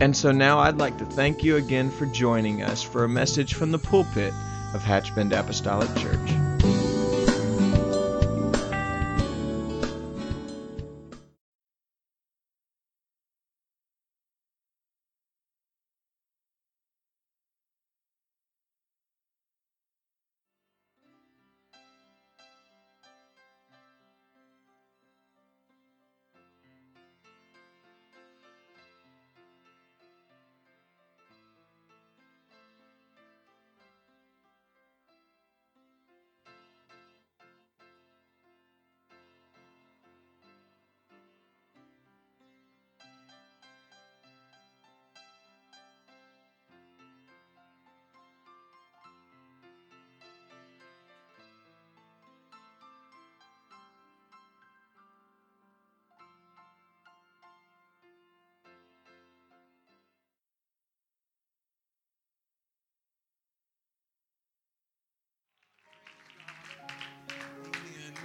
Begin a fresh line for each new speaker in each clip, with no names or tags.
And so now I'd like to thank you again for joining us for a message from the pulpit of Hatchbend Apostolic Church.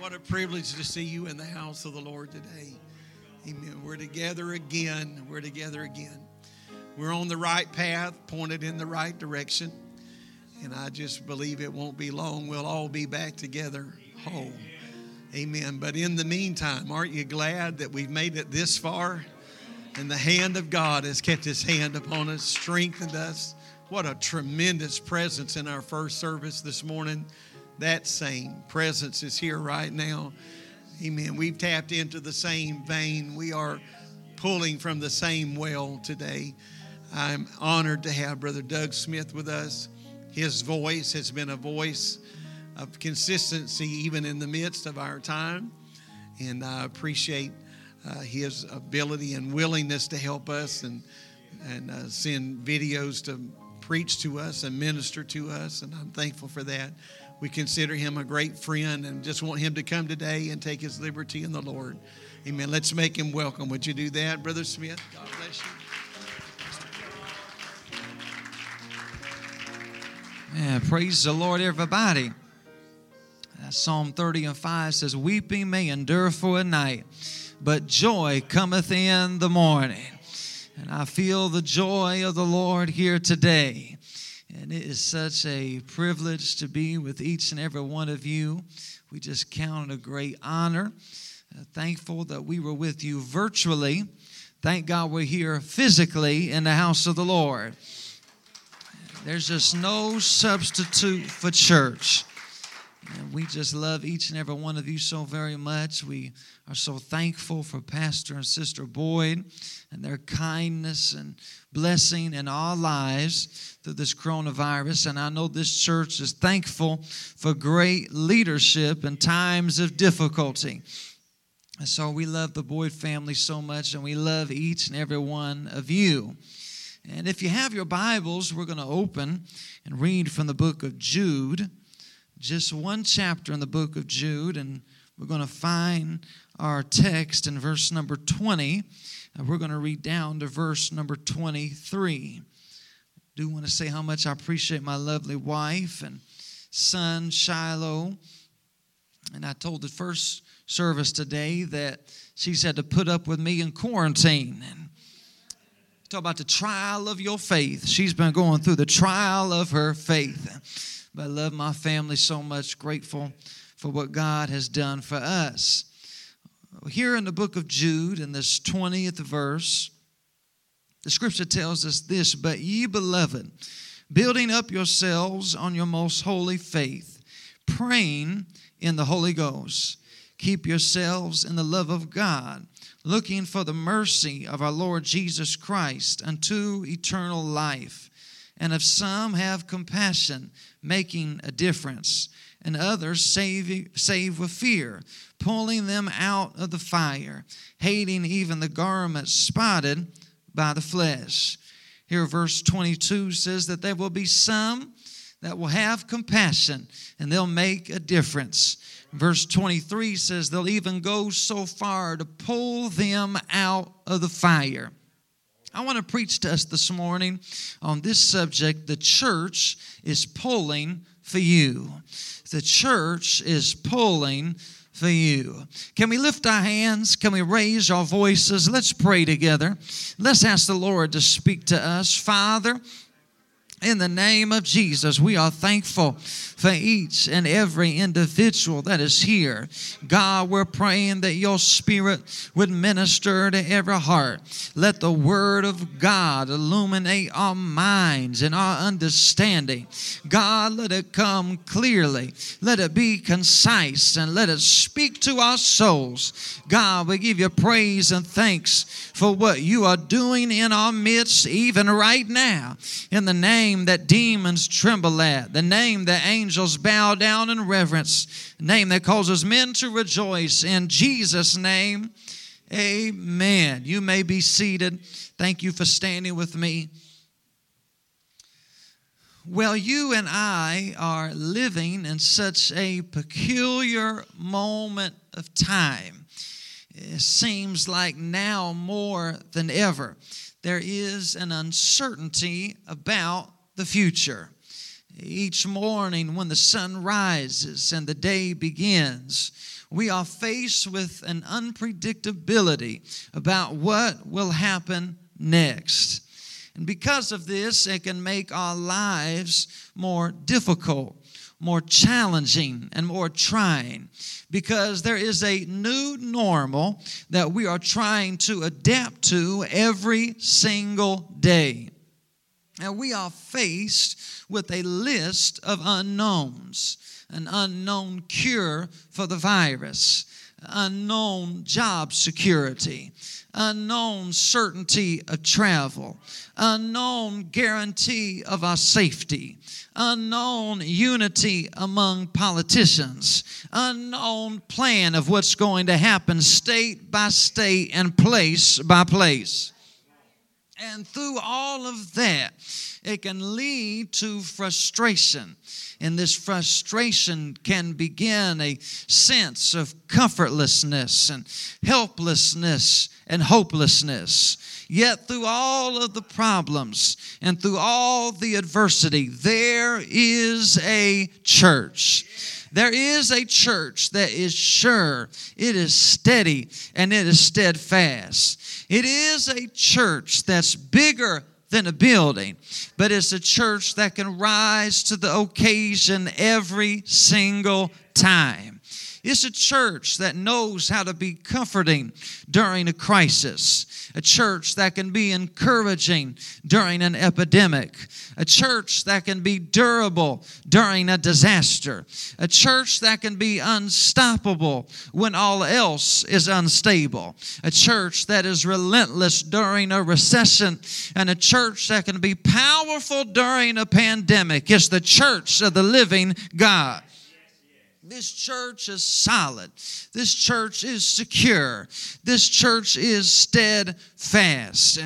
What a privilege to see you in the house of the Lord today. Amen. We're together again. We're together again. We're on the right path, pointed in the right direction. And I just believe it won't be long. We'll all be back together whole. Amen. But in the meantime, aren't you glad that we've made it this far? And the hand of God has kept his hand upon us, strengthened us. What a tremendous presence in our first service this morning that same presence is here right now. Amen. We've tapped into the same vein. We are pulling from the same well today. I'm honored to have Brother Doug Smith with us. His voice has been a voice of consistency even in the midst of our time. And I appreciate uh, his ability and willingness to help us and, and uh, send videos to preach to us and minister to us. And I'm thankful for that. We consider him a great friend and just want him to come today and take his liberty in the Lord. Amen. Let's make him welcome. Would you do that, Brother Smith? God bless
you. Yeah, praise the Lord, everybody. Uh, Psalm 30 and 5 says, Weeping may endure for a night, but joy cometh in the morning. And I feel the joy of the Lord here today. And it is such a privilege to be with each and every one of you. We just count it a great honor. Uh, thankful that we were with you virtually. Thank God we're here physically in the house of the Lord. There's just no substitute for church. And we just love each and every one of you so very much. We are so thankful for Pastor and Sister Boyd and their kindness and blessing in our lives through this coronavirus. And I know this church is thankful for great leadership in times of difficulty. And so we love the Boyd family so much, and we love each and every one of you. And if you have your Bibles, we're going to open and read from the book of Jude just one chapter in the book of Jude, and we're going to find our text in verse number 20. And we're going to read down to verse number 23. I do want to say how much I appreciate my lovely wife and son, Shiloh. And I told the first service today that she's had to put up with me in quarantine. And talk about the trial of your faith. She's been going through the trial of her faith. But I love my family so much, grateful for what God has done for us. Here in the book of Jude, in this 20th verse, the scripture tells us this But ye beloved, building up yourselves on your most holy faith, praying in the Holy Ghost, keep yourselves in the love of God, looking for the mercy of our Lord Jesus Christ unto eternal life. And if some have compassion, making a difference, and others save, save with fear, pulling them out of the fire, hating even the garments spotted by the flesh. Here, verse 22 says that there will be some that will have compassion and they'll make a difference. Verse 23 says they'll even go so far to pull them out of the fire. I want to preach to us this morning on this subject. The church is pulling for you. The church is pulling for you. Can we lift our hands? Can we raise our voices? Let's pray together. Let's ask the Lord to speak to us. Father, in the name of Jesus, we are thankful for each and every individual that is here. God, we're praying that your spirit would minister to every heart. Let the word of God illuminate our minds and our understanding. God, let it come clearly. Let it be concise and let it speak to our souls. God, we give you praise and thanks for what you are doing in our midst, even right now. In the name that demons tremble at, the name that angels bow down in reverence, name that causes men to rejoice. In Jesus' name, amen. You may be seated. Thank you for standing with me. Well, you and I are living in such a peculiar moment of time. It seems like now more than ever, there is an uncertainty about the future. Each morning, when the sun rises and the day begins, we are faced with an unpredictability about what will happen next. And because of this, it can make our lives more difficult, more challenging, and more trying because there is a new normal that we are trying to adapt to every single day. And we are faced with a list of unknowns. An unknown cure for the virus, unknown job security, unknown certainty of travel, unknown guarantee of our safety, unknown unity among politicians, unknown plan of what's going to happen state by state and place by place. And through all of that, it can lead to frustration. And this frustration can begin a sense of comfortlessness and helplessness and hopelessness. Yet, through all of the problems and through all the adversity, there is a church. There is a church that is sure, it is steady, and it is steadfast. It is a church that's bigger than a building, but it's a church that can rise to the occasion every single time. It's a church that knows how to be comforting during a crisis, a church that can be encouraging during an epidemic, a church that can be durable during a disaster, a church that can be unstoppable when all else is unstable, a church that is relentless during a recession, and a church that can be powerful during a pandemic. It's the church of the living God. This church is solid. This church is secure. This church is steadfast.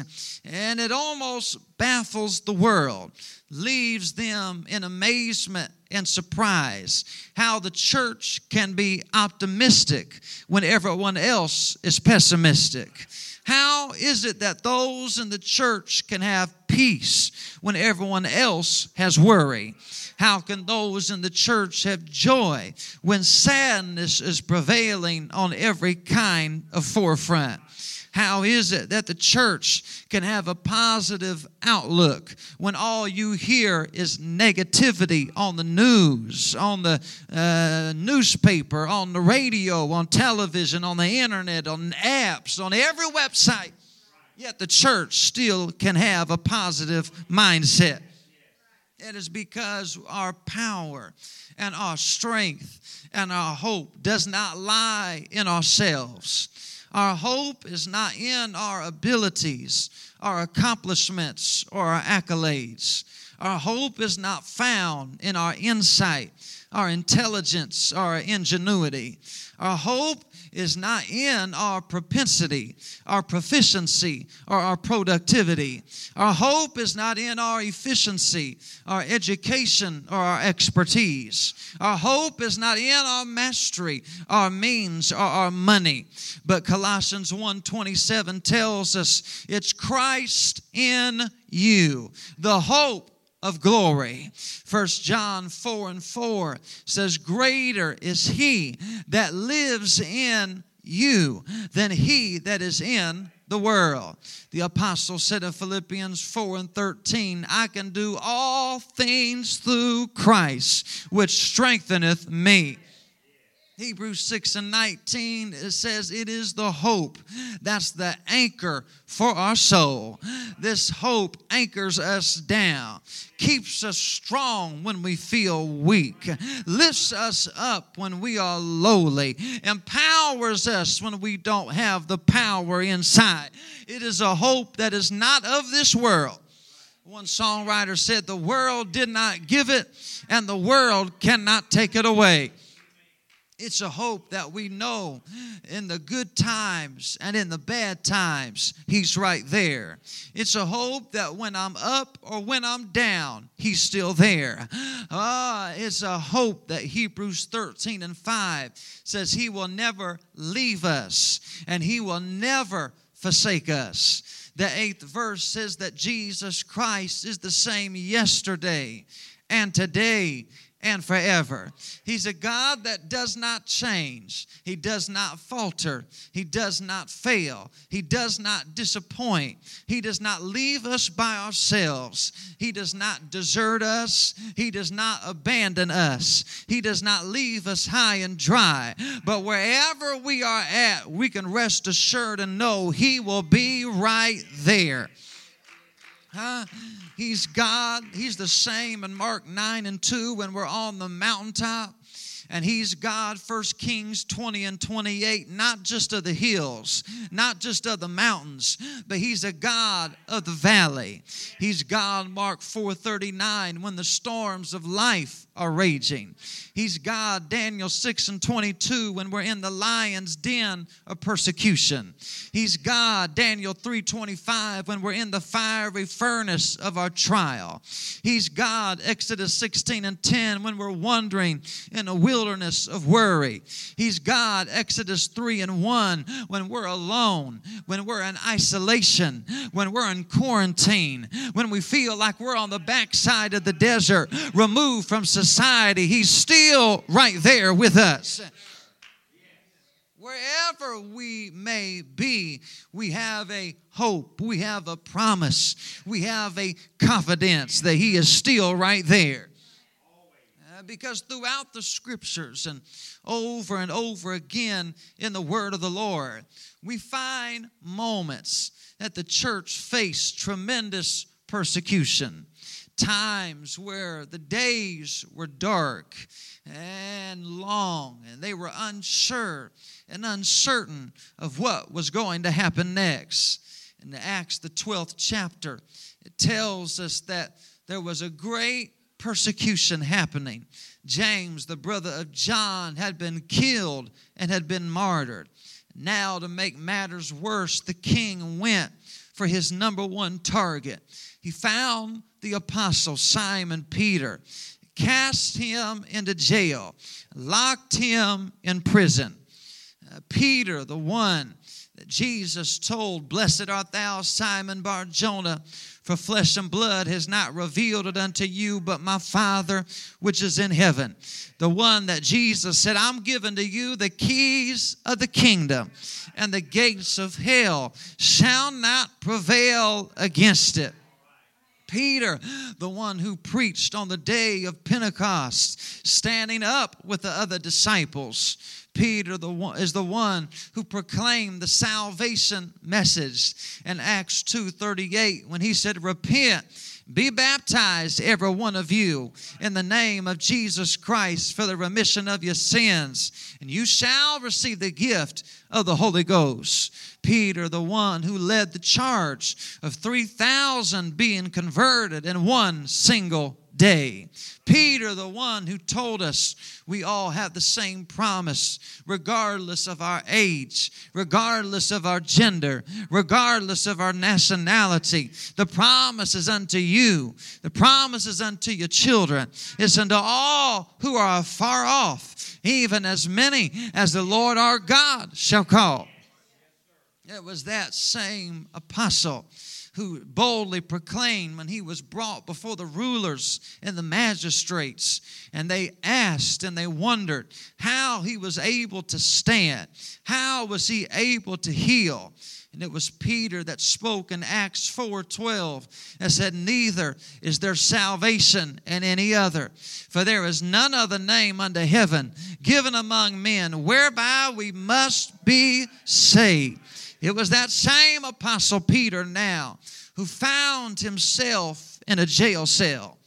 And it almost baffles the world, leaves them in amazement and surprise how the church can be optimistic when everyone else is pessimistic. How is it that those in the church can have peace when everyone else has worry? How can those in the church have joy when sadness is prevailing on every kind of forefront? How is it that the church can have a positive outlook when all you hear is negativity on the news, on the uh, newspaper, on the radio, on television, on the internet, on apps, on every website? Yet the church still can have a positive mindset. It is because our power and our strength and our hope does not lie in ourselves. Our hope is not in our abilities, our accomplishments, or our accolades. Our hope is not found in our insight, our intelligence, our ingenuity. Our hope is not in our propensity, our proficiency, or our productivity. Our hope is not in our efficiency, our education, or our expertise. Our hope is not in our mastery, our means, or our money. But Colossians 1:27 tells us it's Christ in you, the hope of glory. First John 4 and 4 says, Greater is he that lives in you than he that is in the world. The apostle said in Philippians 4 and 13, I can do all things through Christ, which strengtheneth me. Hebrews 6 and 19, it says, It is the hope. That's the anchor for our soul. This hope anchors us down, keeps us strong when we feel weak, lifts us up when we are lowly, empowers us when we don't have the power inside. It is a hope that is not of this world. One songwriter said, The world did not give it, and the world cannot take it away. It's a hope that we know in the good times and in the bad times, He's right there. It's a hope that when I'm up or when I'm down, He's still there. Ah, it's a hope that Hebrews 13 and 5 says He will never leave us and He will never forsake us. The eighth verse says that Jesus Christ is the same yesterday and today and forever. He's a God that does not change. He does not falter. He does not fail. He does not disappoint. He does not leave us by ourselves. He does not desert us. He does not abandon us. He does not leave us high and dry. But wherever we are at, we can rest assured and know He will be right there. Huh? He's God. He's the same in Mark 9 and 2 when we're on the mountaintop and he's God, 1 Kings 20 and 28, not just of the hills, not just of the mountains, but he's a God of the valley. He's God, Mark 4:39, when the storms of life are raging. He's God, Daniel 6 and 22, when we're in the lion's den of persecution. He's God, Daniel 3:25, when we're in the fiery furnace of our trial. He's God, Exodus 16 and 10, when we're wandering in a wilderness wilderness of worry. He's God, Exodus 3 and 1, when we're alone, when we're in isolation, when we're in quarantine, when we feel like we're on the backside of the desert, removed from society. He's still right there with us wherever we may be, we have a hope, we have a promise, we have a confidence that He is still right there because throughout the scriptures and over and over again in the word of the Lord, we find moments that the church faced tremendous persecution. Times where the days were dark and long, and they were unsure and uncertain of what was going to happen next. In Acts, the 12th chapter, it tells us that there was a great persecution happening. James, the brother of John, had been killed and had been martyred. Now, to make matters worse, the king went for his number one target. He found the apostle Simon Peter, cast him into jail, locked him in prison. Uh, Peter, the one that Jesus told, Blessed art thou, Simon Bar Jonah, for flesh and blood has not revealed it unto you, but my Father which is in heaven. The one that Jesus said, I'm giving to you the keys of the kingdom, and the gates of hell shall not prevail against it. Peter, the one who preached on the day of Pentecost, standing up with the other disciples. Peter the one, is the one who proclaimed the salvation message in Acts 2:38 when he said, "Repent, be baptized, every one of you, in the name of Jesus Christ for the remission of your sins, and you shall receive the gift of the Holy Ghost." Peter, the one who led the charge of 3,000 being converted in one single day. Peter, the one who told us we all have the same promise, regardless of our age, regardless of our gender, regardless of our nationality. The promise is unto you, the promise is unto your children, it's unto all who are far off, even as many as the Lord our God shall call. It was that same apostle who boldly proclaimed when he was brought before the rulers and the magistrates. And they asked and they wondered how he was able to stand. How was he able to heal? And it was Peter that spoke in Acts 4:12 and said, Neither is there salvation in any other, for there is none other name under heaven given among men whereby we must be saved. It was that same Apostle Peter now who found himself in a jail cell.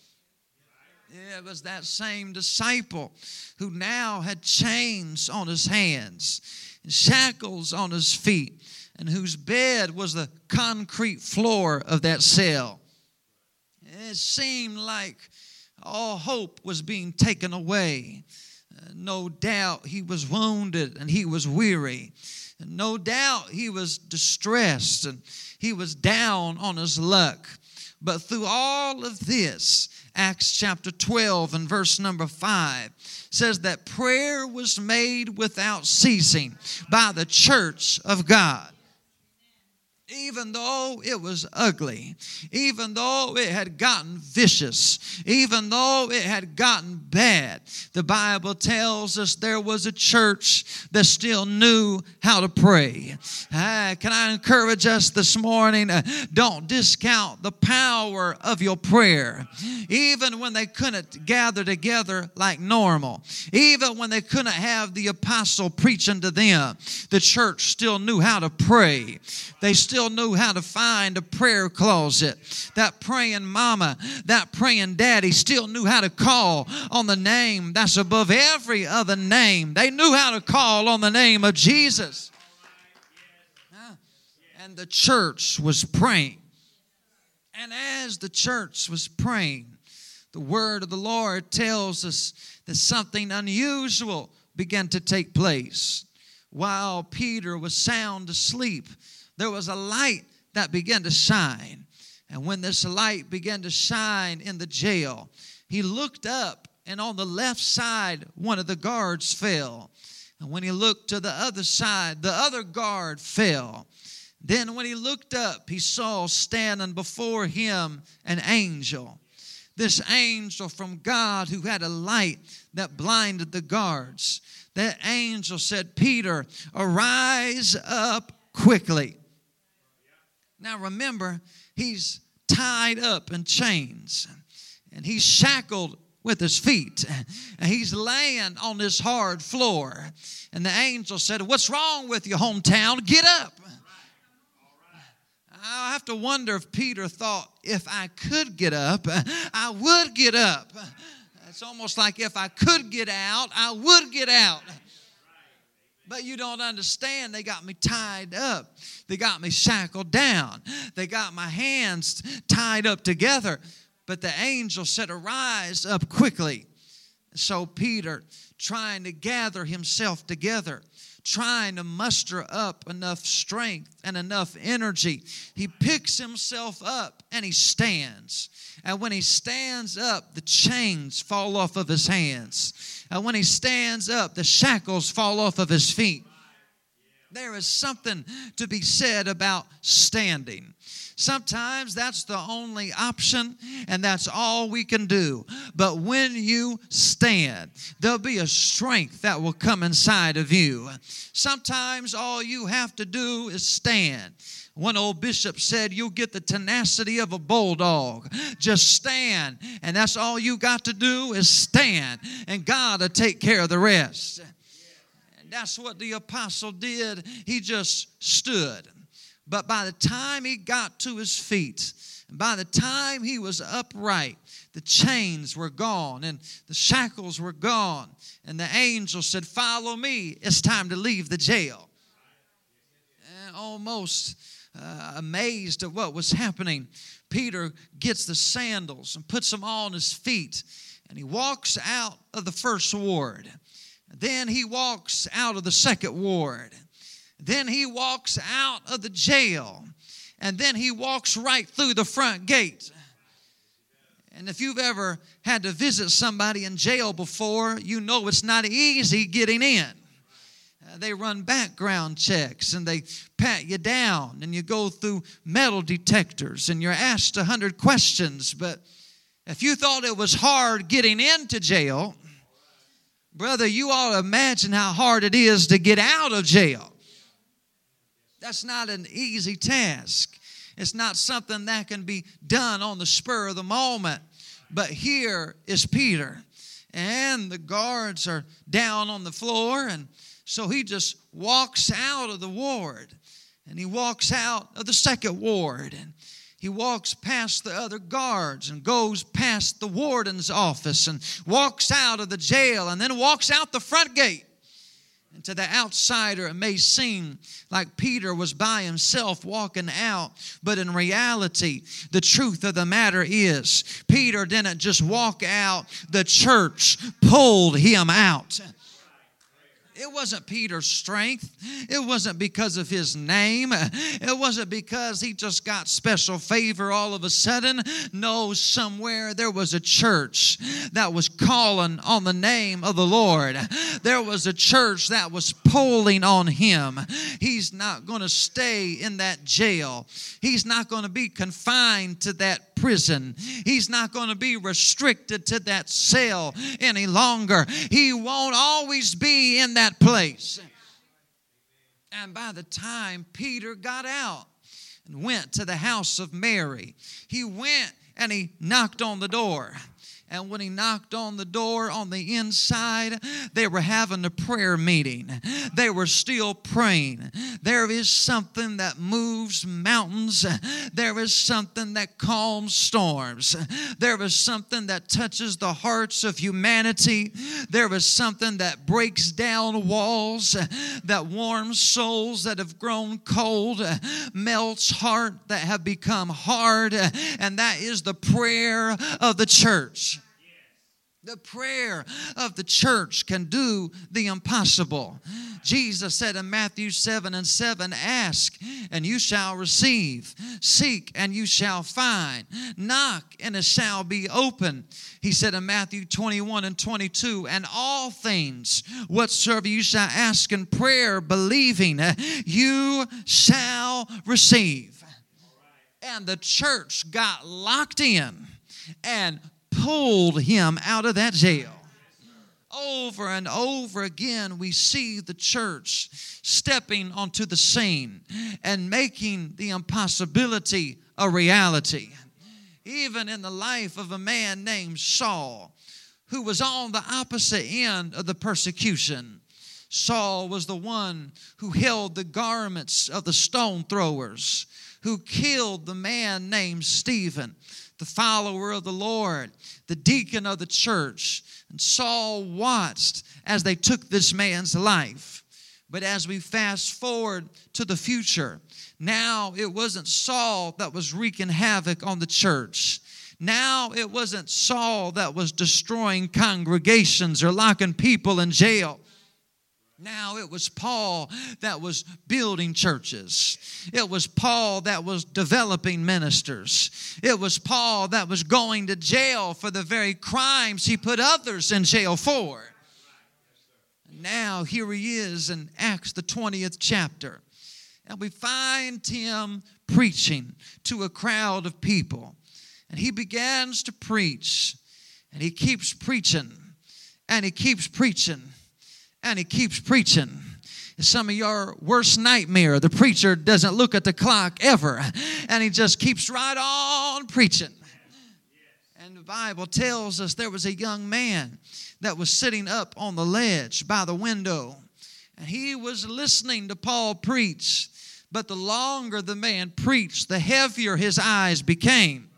It was that same disciple who now had chains on his hands and shackles on his feet, and whose bed was the concrete floor of that cell. It seemed like all hope was being taken away. Uh, no doubt he was wounded and he was weary. No doubt he was distressed and he was down on his luck. But through all of this, Acts chapter 12 and verse number 5 says that prayer was made without ceasing by the church of God even though it was ugly, even though it had gotten vicious, even though it had gotten bad, the Bible tells us there was a church that still knew how to pray. Uh, can I encourage us this morning? Uh, don't discount the power of your prayer. Even when they couldn't gather together like normal, even when they couldn't have the apostle preaching to them, the church still knew how to pray. They still still knew how to find a prayer closet. That praying mama, that praying daddy still knew how to call on the name that's above every other name. They knew how to call on the name of Jesus. And the church was praying. And as the church was praying, the word of the Lord tells us that something unusual began to take place. While Peter was sound asleep, there was a light that began to shine. And when this light began to shine in the jail, he looked up, and on the left side, one of the guards fell. And when he looked to the other side, the other guard fell. Then, when he looked up, he saw standing before him an angel. This angel from God who had a light that blinded the guards. That angel said, Peter, arise up quickly. Now remember, he's tied up in chains and he's shackled with his feet and he's laying on this hard floor. And the angel said, What's wrong with you, hometown? Get up. I have to wonder if Peter thought if I could get up, I would get up. It's almost like if I could get out, I would get out. But you don't understand. They got me tied up. They got me shackled down. They got my hands tied up together. But the angel said, Arise up quickly. So Peter, trying to gather himself together, trying to muster up enough strength and enough energy, he picks himself up and he stands. And when he stands up, the chains fall off of his hands. And when he stands up, the shackles fall off of his feet. There is something to be said about standing. Sometimes that's the only option and that's all we can do. But when you stand, there'll be a strength that will come inside of you. Sometimes all you have to do is stand. One old bishop said, You'll get the tenacity of a bulldog. Just stand. And that's all you got to do is stand. And God will take care of the rest. And that's what the apostle did. He just stood. But by the time he got to his feet, by the time he was upright, the chains were gone and the shackles were gone. And the angel said, Follow me. It's time to leave the jail. And almost uh, amazed at what was happening, Peter gets the sandals and puts them on his feet, and he walks out of the first ward. Then he walks out of the second ward. Then he walks out of the jail. And then he walks right through the front gate. And if you've ever had to visit somebody in jail before, you know it's not easy getting in. Uh, they run background checks and they pat you down and you go through metal detectors and you're asked a hundred questions. But if you thought it was hard getting into jail, brother, you ought to imagine how hard it is to get out of jail. That's not an easy task. It's not something that can be done on the spur of the moment. But here is Peter, and the guards are down on the floor, and so he just walks out of the ward, and he walks out of the second ward, and he walks past the other guards and goes past the warden's office and walks out of the jail and then walks out the front gate. And to the outsider, it may seem like Peter was by himself walking out, but in reality, the truth of the matter is, Peter didn't just walk out, the church pulled him out. It wasn't Peter's strength. It wasn't because of his name. It wasn't because he just got special favor all of a sudden. No, somewhere there was a church that was calling on the name of the Lord. There was a church that was pulling on him. He's not going to stay in that jail, he's not going to be confined to that prison. He's not going to be restricted to that cell any longer. He won't always be in that place. And by the time Peter got out and went to the house of Mary, he went and he knocked on the door. And when he knocked on the door on the inside, they were having a prayer meeting. They were still praying. There is something that moves mountains, there is something that calms storms, there is something that touches the hearts of humanity, there is something that breaks down walls, that warms souls that have grown cold, melts heart that have become hard, and that is the prayer of the church. The prayer of the church can do the impossible. Jesus said in Matthew 7 and 7 Ask and you shall receive, seek and you shall find, knock and it shall be open. He said in Matthew 21 and 22 And all things whatsoever you shall ask in prayer, believing, you shall receive. And the church got locked in and pulled him out of that jail. Over and over again, we see the church stepping onto the scene and making the impossibility a reality. Even in the life of a man named Saul, who was on the opposite end of the persecution. Saul was the one who held the garments of the stone throwers, who killed the man named Stephen the follower of the Lord, the deacon of the church. And Saul watched as they took this man's life. But as we fast forward to the future, now it wasn't Saul that was wreaking havoc on the church. Now it wasn't Saul that was destroying congregations or locking people in jail. Now it was Paul that was building churches. It was Paul that was developing ministers. It was Paul that was going to jail for the very crimes he put others in jail for. Now here he is in Acts, the 20th chapter. And we find him preaching to a crowd of people. And he begins to preach. And he keeps preaching. And he keeps preaching and he keeps preaching. Some of your worst nightmare, the preacher doesn't look at the clock ever, and he just keeps right on preaching. And the Bible tells us there was a young man that was sitting up on the ledge by the window, and he was listening to Paul preach. But the longer the man preached, the heavier his eyes became.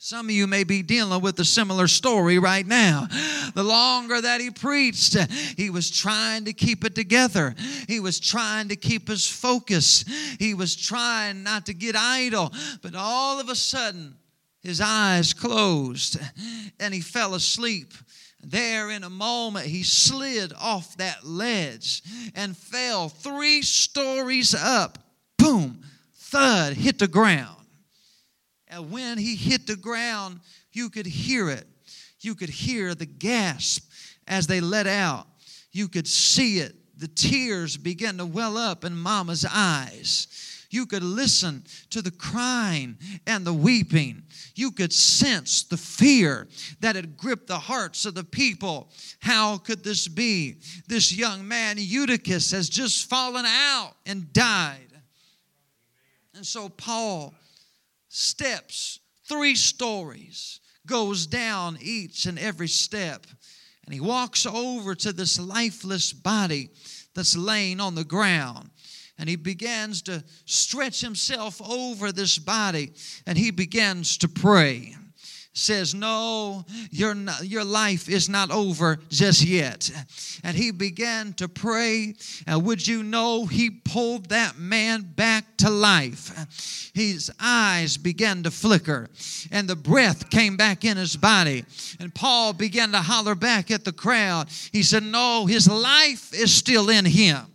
Some of you may be dealing with a similar story right now. The longer that he preached, he was trying to keep it together. He was trying to keep his focus. He was trying not to get idle. But all of a sudden, his eyes closed and he fell asleep. There, in a moment, he slid off that ledge and fell three stories up. Boom, thud, hit the ground. And when he hit the ground, you could hear it. You could hear the gasp as they let out. You could see it. The tears began to well up in Mama's eyes. You could listen to the crying and the weeping. You could sense the fear that had gripped the hearts of the people. How could this be? This young man, Eutychus, has just fallen out and died. And so Paul steps, three stories, goes down each and every step. And he walks over to this lifeless body that's laying on the ground. And he begins to stretch himself over this body and he begins to pray says, No, your, your life is not over just yet. And he began to pray. And would you know, he pulled that man back to life. His eyes began to flicker, and the breath came back in his body. And Paul began to holler back at the crowd. He said, No, his life is still in him.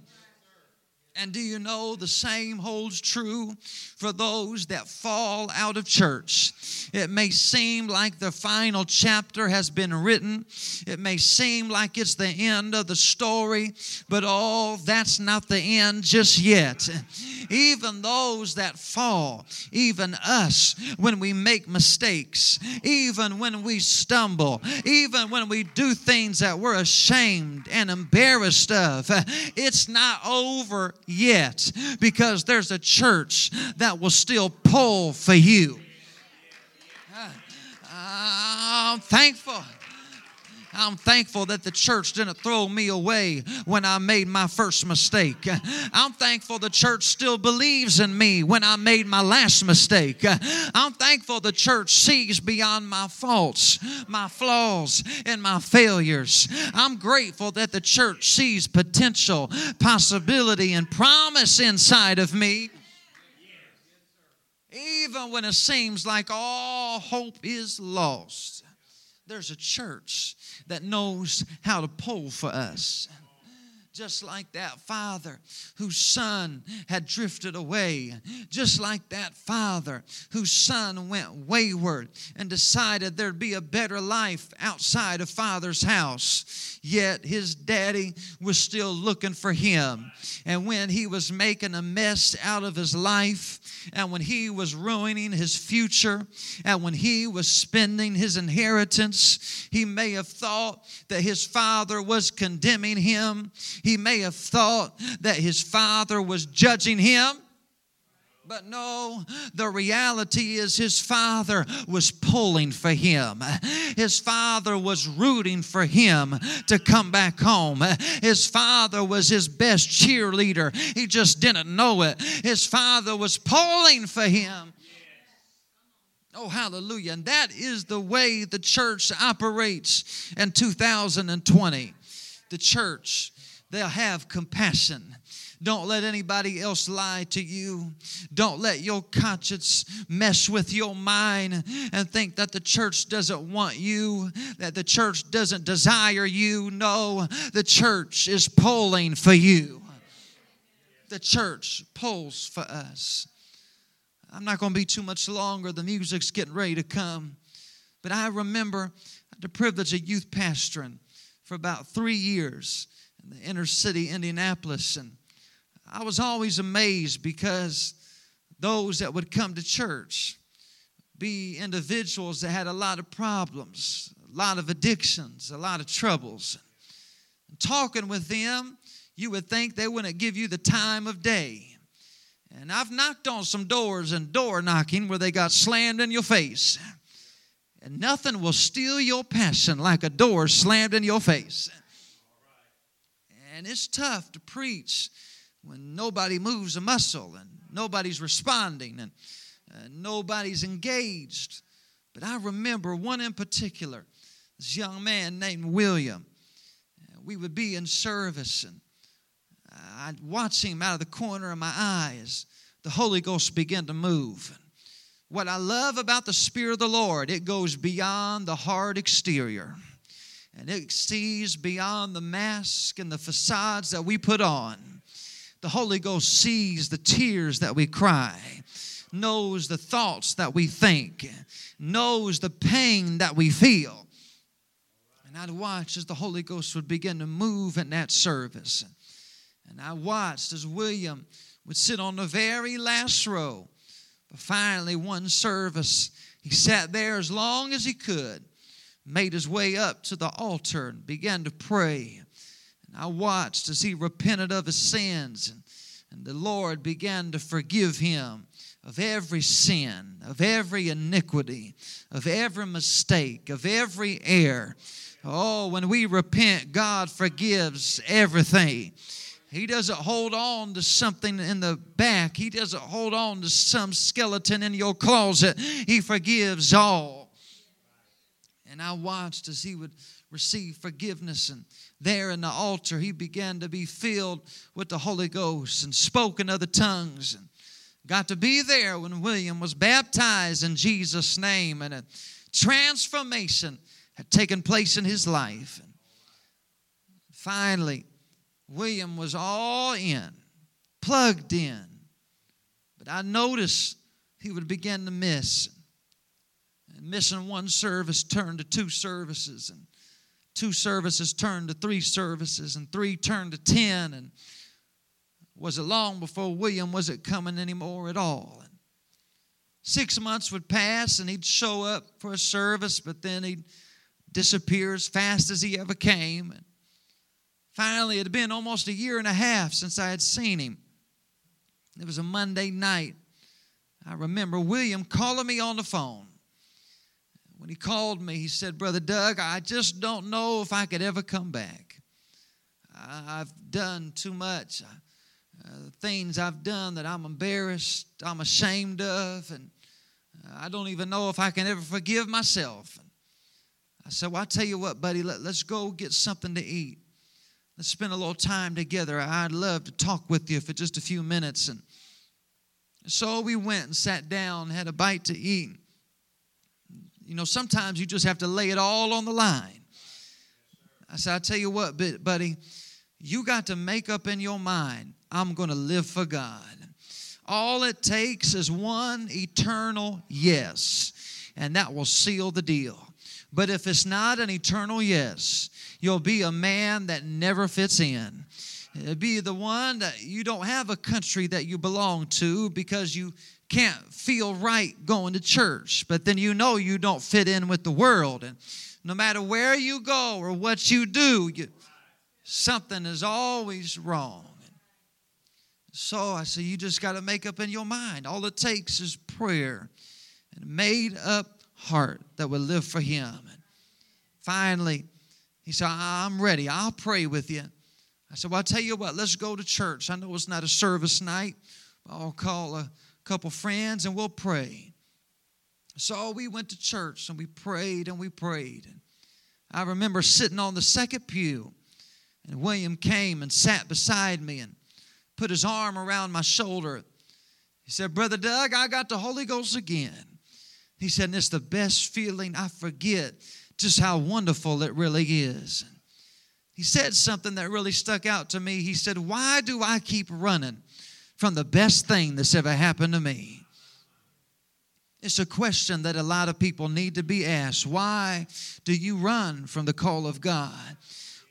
And do you know the same holds true for those that fall out of church? It may seem like the final chapter has been written, it may seem like it's the end of the story, but oh, that's not the end just yet. Even those that fall, even us, when we make mistakes, even when we stumble, even when we do things that we're ashamed and embarrassed of, it's not over yet because there's a church that will still pull for you. Ah, I'm thankful. I'm thankful that the church didn't throw me away when I made my first mistake. I'm thankful the church still believes in me when I made my last mistake. I'm thankful the church sees beyond my faults, my flaws, and my failures. I'm grateful that the church sees potential, possibility, and promise inside of me. Even when it seems like all hope is lost, there's a church that knows how to pull for us just like that father whose son had drifted away, just like that father whose son went wayward and decided there'd be a better life outside of father's house. Yet his daddy was still looking for him. And when he was making a mess out of his life, and when he was ruining his future, and when he was spending his inheritance, he may have thought that his father was condemning him. He may have thought that his father was judging him. But no, the reality is his father was pulling for him. His father was rooting for him to come back home. His father was his best cheerleader. He just didn't know it. His father was pulling for him. Oh, hallelujah. And that is the way the church operates in 2020. The church, they'll have compassion don't let anybody else lie to you. Don't let your conscience mess with your mind and think that the church doesn't want you, that the church doesn't desire you. No, the church is pulling for you. The church pulls for us. I'm not going to be too much longer. The music's getting ready to come. But I remember the privilege of youth pastoring for about three years in the inner city, Indianapolis. And I was always amazed because those that would come to church be individuals that had a lot of problems, a lot of addictions, a lot of troubles. And talking with them, you would think they wouldn't give you the time of day. And I've knocked on some doors and door knocking where they got slammed in your face. And nothing will steal your passion like a door slammed in your face. And it's tough to preach when nobody moves a muscle and nobody's responding and uh, nobody's engaged. But I remember one in particular, this young man named William. We would be in service, and I'd watch him out of the corner of my eyes. The Holy Ghost began to move. What I love about the Spirit of the Lord, it goes beyond the hard exterior. And it sees beyond the mask and the facades that we put on. The Holy Ghost sees the tears that we cry, knows the thoughts that we think, knows the pain that we feel. And I'd watch as the Holy Ghost would begin to move in that service. And I watched as William would sit on the very last row. But finally, one service, he sat there as long as he could, made his way up to the altar and began to pray. And I watched as he repented of his sins, and, and the Lord began to forgive him of every sin, of every iniquity, of every mistake, of every error. Oh, when we repent, God forgives everything. He doesn't hold on to something in the back. He doesn't hold on to some skeleton in your closet. He forgives all. And I watched as he would receive forgiveness. And there in the altar, he began to be filled with the Holy Ghost and spoke in other tongues. And got to be there when William was baptized in Jesus' name. And a transformation had taken place in his life. And finally, William was all in, plugged in. But I noticed he would begin to miss. And missing one service turned to two services, and two services turned to three services, and three turned to ten. And was it long before William wasn't coming anymore at all? And six months would pass, and he'd show up for a service, but then he'd disappear as fast as he ever came. And Finally, it had been almost a year and a half since I had seen him. It was a Monday night. I remember William calling me on the phone. When he called me, he said, Brother Doug, I just don't know if I could ever come back. I've done too much. Uh, things I've done that I'm embarrassed, I'm ashamed of, and I don't even know if I can ever forgive myself. I said, Well, I'll tell you what, buddy, let, let's go get something to eat. Let's spend a little time together. I'd love to talk with you for just a few minutes. And so we went and sat down, had a bite to eat. You know, sometimes you just have to lay it all on the line. I said, I tell you what, buddy, you got to make up in your mind, I'm going to live for God. All it takes is one eternal yes, and that will seal the deal. But if it's not an eternal yes, You'll be a man that never fits in. It'll be the one that you don't have a country that you belong to because you can't feel right going to church, but then you know you don't fit in with the world. And no matter where you go or what you do, you, something is always wrong. So I say, you just got to make up in your mind. All it takes is prayer and a made up heart that will live for Him. And finally, he said, I'm ready. I'll pray with you. I said, Well, I'll tell you what, let's go to church. I know it's not a service night. I'll call a couple friends and we'll pray. So we went to church and we prayed and we prayed. And I remember sitting on the second pew, and William came and sat beside me and put his arm around my shoulder. He said, Brother Doug, I got the Holy Ghost again. He said, and it's the best feeling I forget just how wonderful it really is. He said something that really stuck out to me. He said, Why do I keep running from the best thing that's ever happened to me? It's a question that a lot of people need to be asked. Why do you run from the call of God?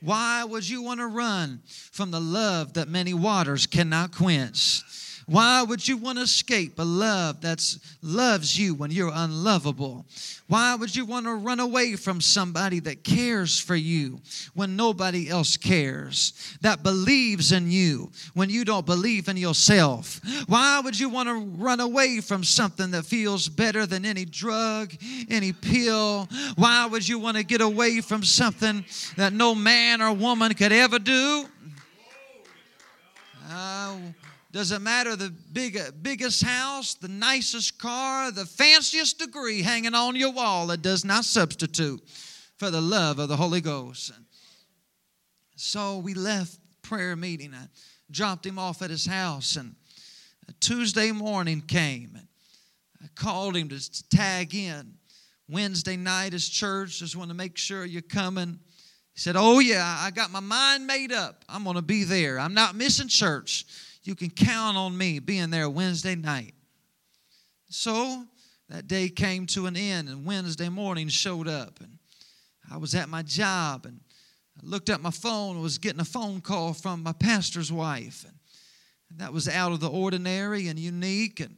Why would you want to run from the love that many waters cannot quench? Why would you want to escape a love that loves you when you're unlovable? Why would you want to run away from somebody that cares for you when nobody else cares? That believes in you when you don't believe in yourself? Why would you want to run away from something that feels better than any drug, any pill? Why would you want to get away from something that no man or woman could ever do? Uh, Doesn't matter the big, biggest house, the nicest car, the fanciest degree hanging on your wall, it does not substitute for the love of the Holy Ghost. So we left prayer meeting. I dropped him off at his house, and Tuesday morning came. And I called him to tag in. Wednesday night is church. Just want to make sure you're coming. He said, Oh, yeah, I got my mind made up. I'm going to be there. I'm not missing church you can count on me being there Wednesday night. So that day came to an end, and Wednesday morning showed up. And I was at my job, and I looked at my phone, and was getting a phone call from my pastor's wife. And, that was out of the ordinary and unique. And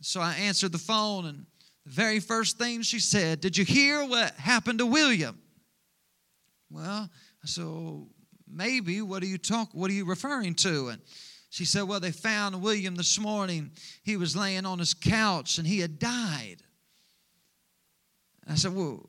so I answered the phone, and the very first thing she said, Did you hear what happened to William? Well, I so oh, maybe what are you talk what are you referring to? And she said, Well, they found William this morning. He was laying on his couch and he had died. I said, Well,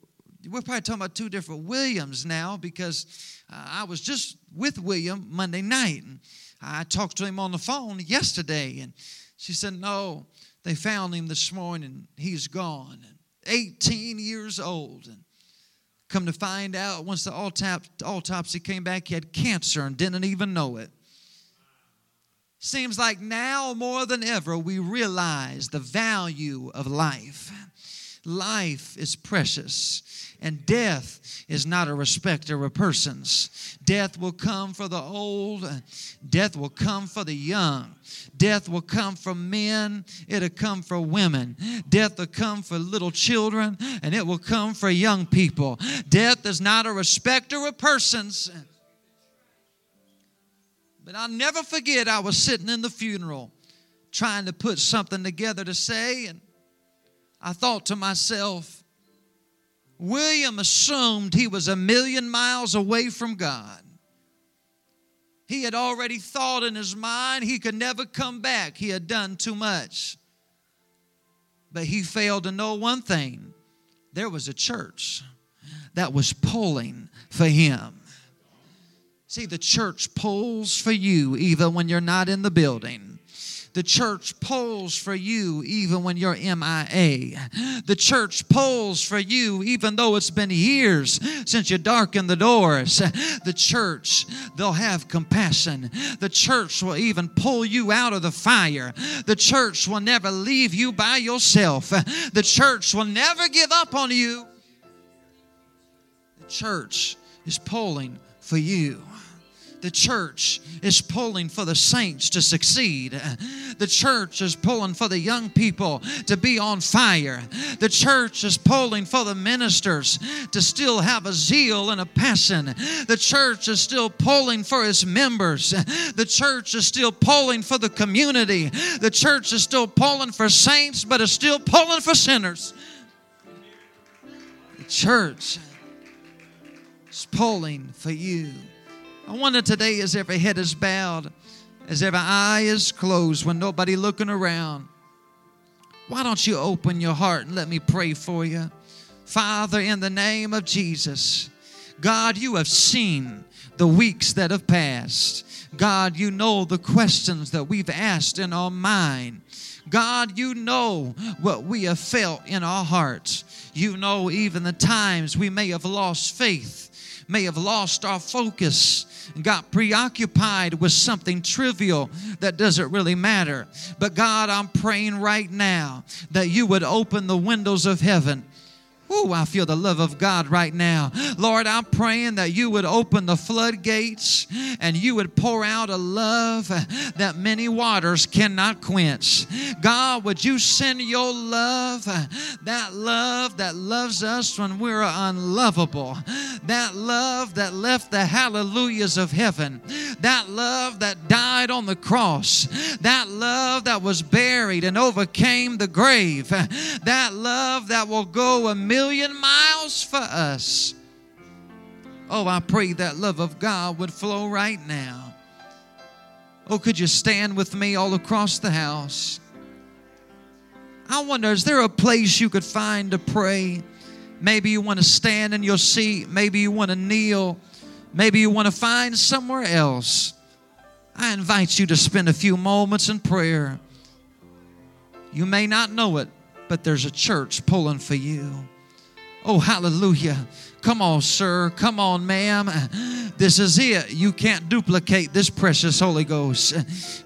we're probably talking about two different Williams now because uh, I was just with William Monday night. And I talked to him on the phone yesterday. And she said, No, they found him this morning. He's gone. 18 years old. And come to find out, once the autopsy came back, he had cancer and didn't even know it. Seems like now more than ever we realize the value of life. Life is precious, and death is not a respecter of persons. Death will come for the old, death will come for the young. Death will come for men, it'll come for women. Death will come for little children, and it will come for young people. Death is not a respecter of persons. But I'll never forget, I was sitting in the funeral trying to put something together to say, and I thought to myself, William assumed he was a million miles away from God. He had already thought in his mind he could never come back. He had done too much. But he failed to know one thing there was a church that was pulling for him. See, the church pulls for you even when you're not in the building. The church pulls for you even when you're MIA. The church pulls for you even though it's been years since you darkened the doors. The church, they'll have compassion. The church will even pull you out of the fire. The church will never leave you by yourself. The church will never give up on you. The church is pulling for you. The church is pulling for the saints to succeed. The church is pulling for the young people to be on fire. The church is pulling for the ministers to still have a zeal and a passion. The church is still pulling for its members. The church is still pulling for the community. The church is still pulling for saints, but is still pulling for sinners. The church is pulling for you. I wonder today, as every head is bowed, as every eye is closed, when nobody looking around, why don't you open your heart and let me pray for you? Father, in the name of Jesus, God, you have seen the weeks that have passed. God, you know the questions that we've asked in our mind. God, you know what we have felt in our hearts. You know even the times we may have lost faith, may have lost our focus, got preoccupied with something trivial that doesn't really matter. But God, I'm praying right now that you would open the windows of heaven Ooh, I feel the love of God right now. Lord, I'm praying that you would open the floodgates and you would pour out a love that many waters cannot quench. God, would you send your love, that love that loves us when we're unlovable, that love that left the hallelujahs of heaven, that love that died on the cross, that love that was buried and overcame the grave, that love that will go a million million miles for us. Oh, I pray that love of God would flow right now. Oh, could you stand with me all across the house? I wonder, is there a place you could find to pray? Maybe you want to stand in your seat. Maybe you want to kneel. Maybe you want to find somewhere else. I invite you to spend a few moments in prayer. You may not know it, but there's a church pulling for you. Oh, hallelujah. Come on, sir. Come on, ma'am. This is it. You can't duplicate this precious Holy Ghost.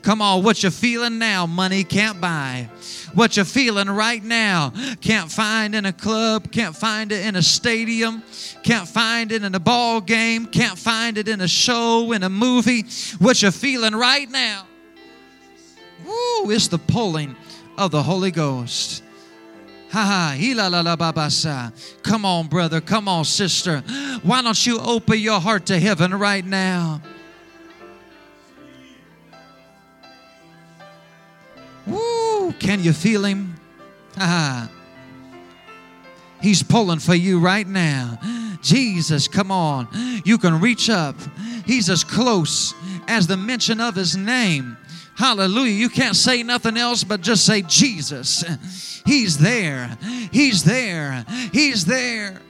Come on, what you're feeling now, money can't buy. What you're feeling right now, can't find in a club, can't find it in a stadium, can't find it in a ball game, can't find it in a show, in a movie. What you're feeling right now, woo, it's the pulling of the Holy Ghost. Ha ha, Come on, brother. Come on, sister. Why don't you open your heart to heaven right now? Woo! Can you feel him? Ha. He's pulling for you right now. Jesus, come on. You can reach up. He's as close as the mention of his name. Hallelujah. You can't say nothing else but just say Jesus. He's there. He's there. He's there.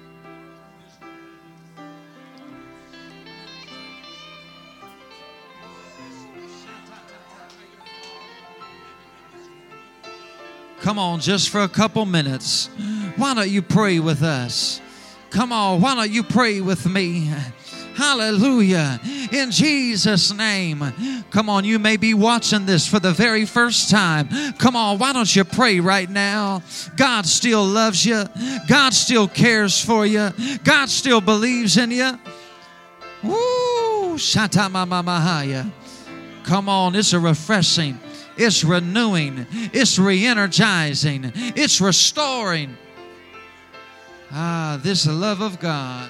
Come on, just for a couple minutes. Why don't you pray with us? Come on, why don't you pray with me? Hallelujah. In Jesus' name. Come on, you may be watching this for the very first time. Come on, why don't you pray right now? God still loves you, God still cares for you, God still believes in you. Woo! Shatamamamahaya. Come on, it's a refreshing, it's renewing, it's re energizing, it's restoring. Ah, this love of God.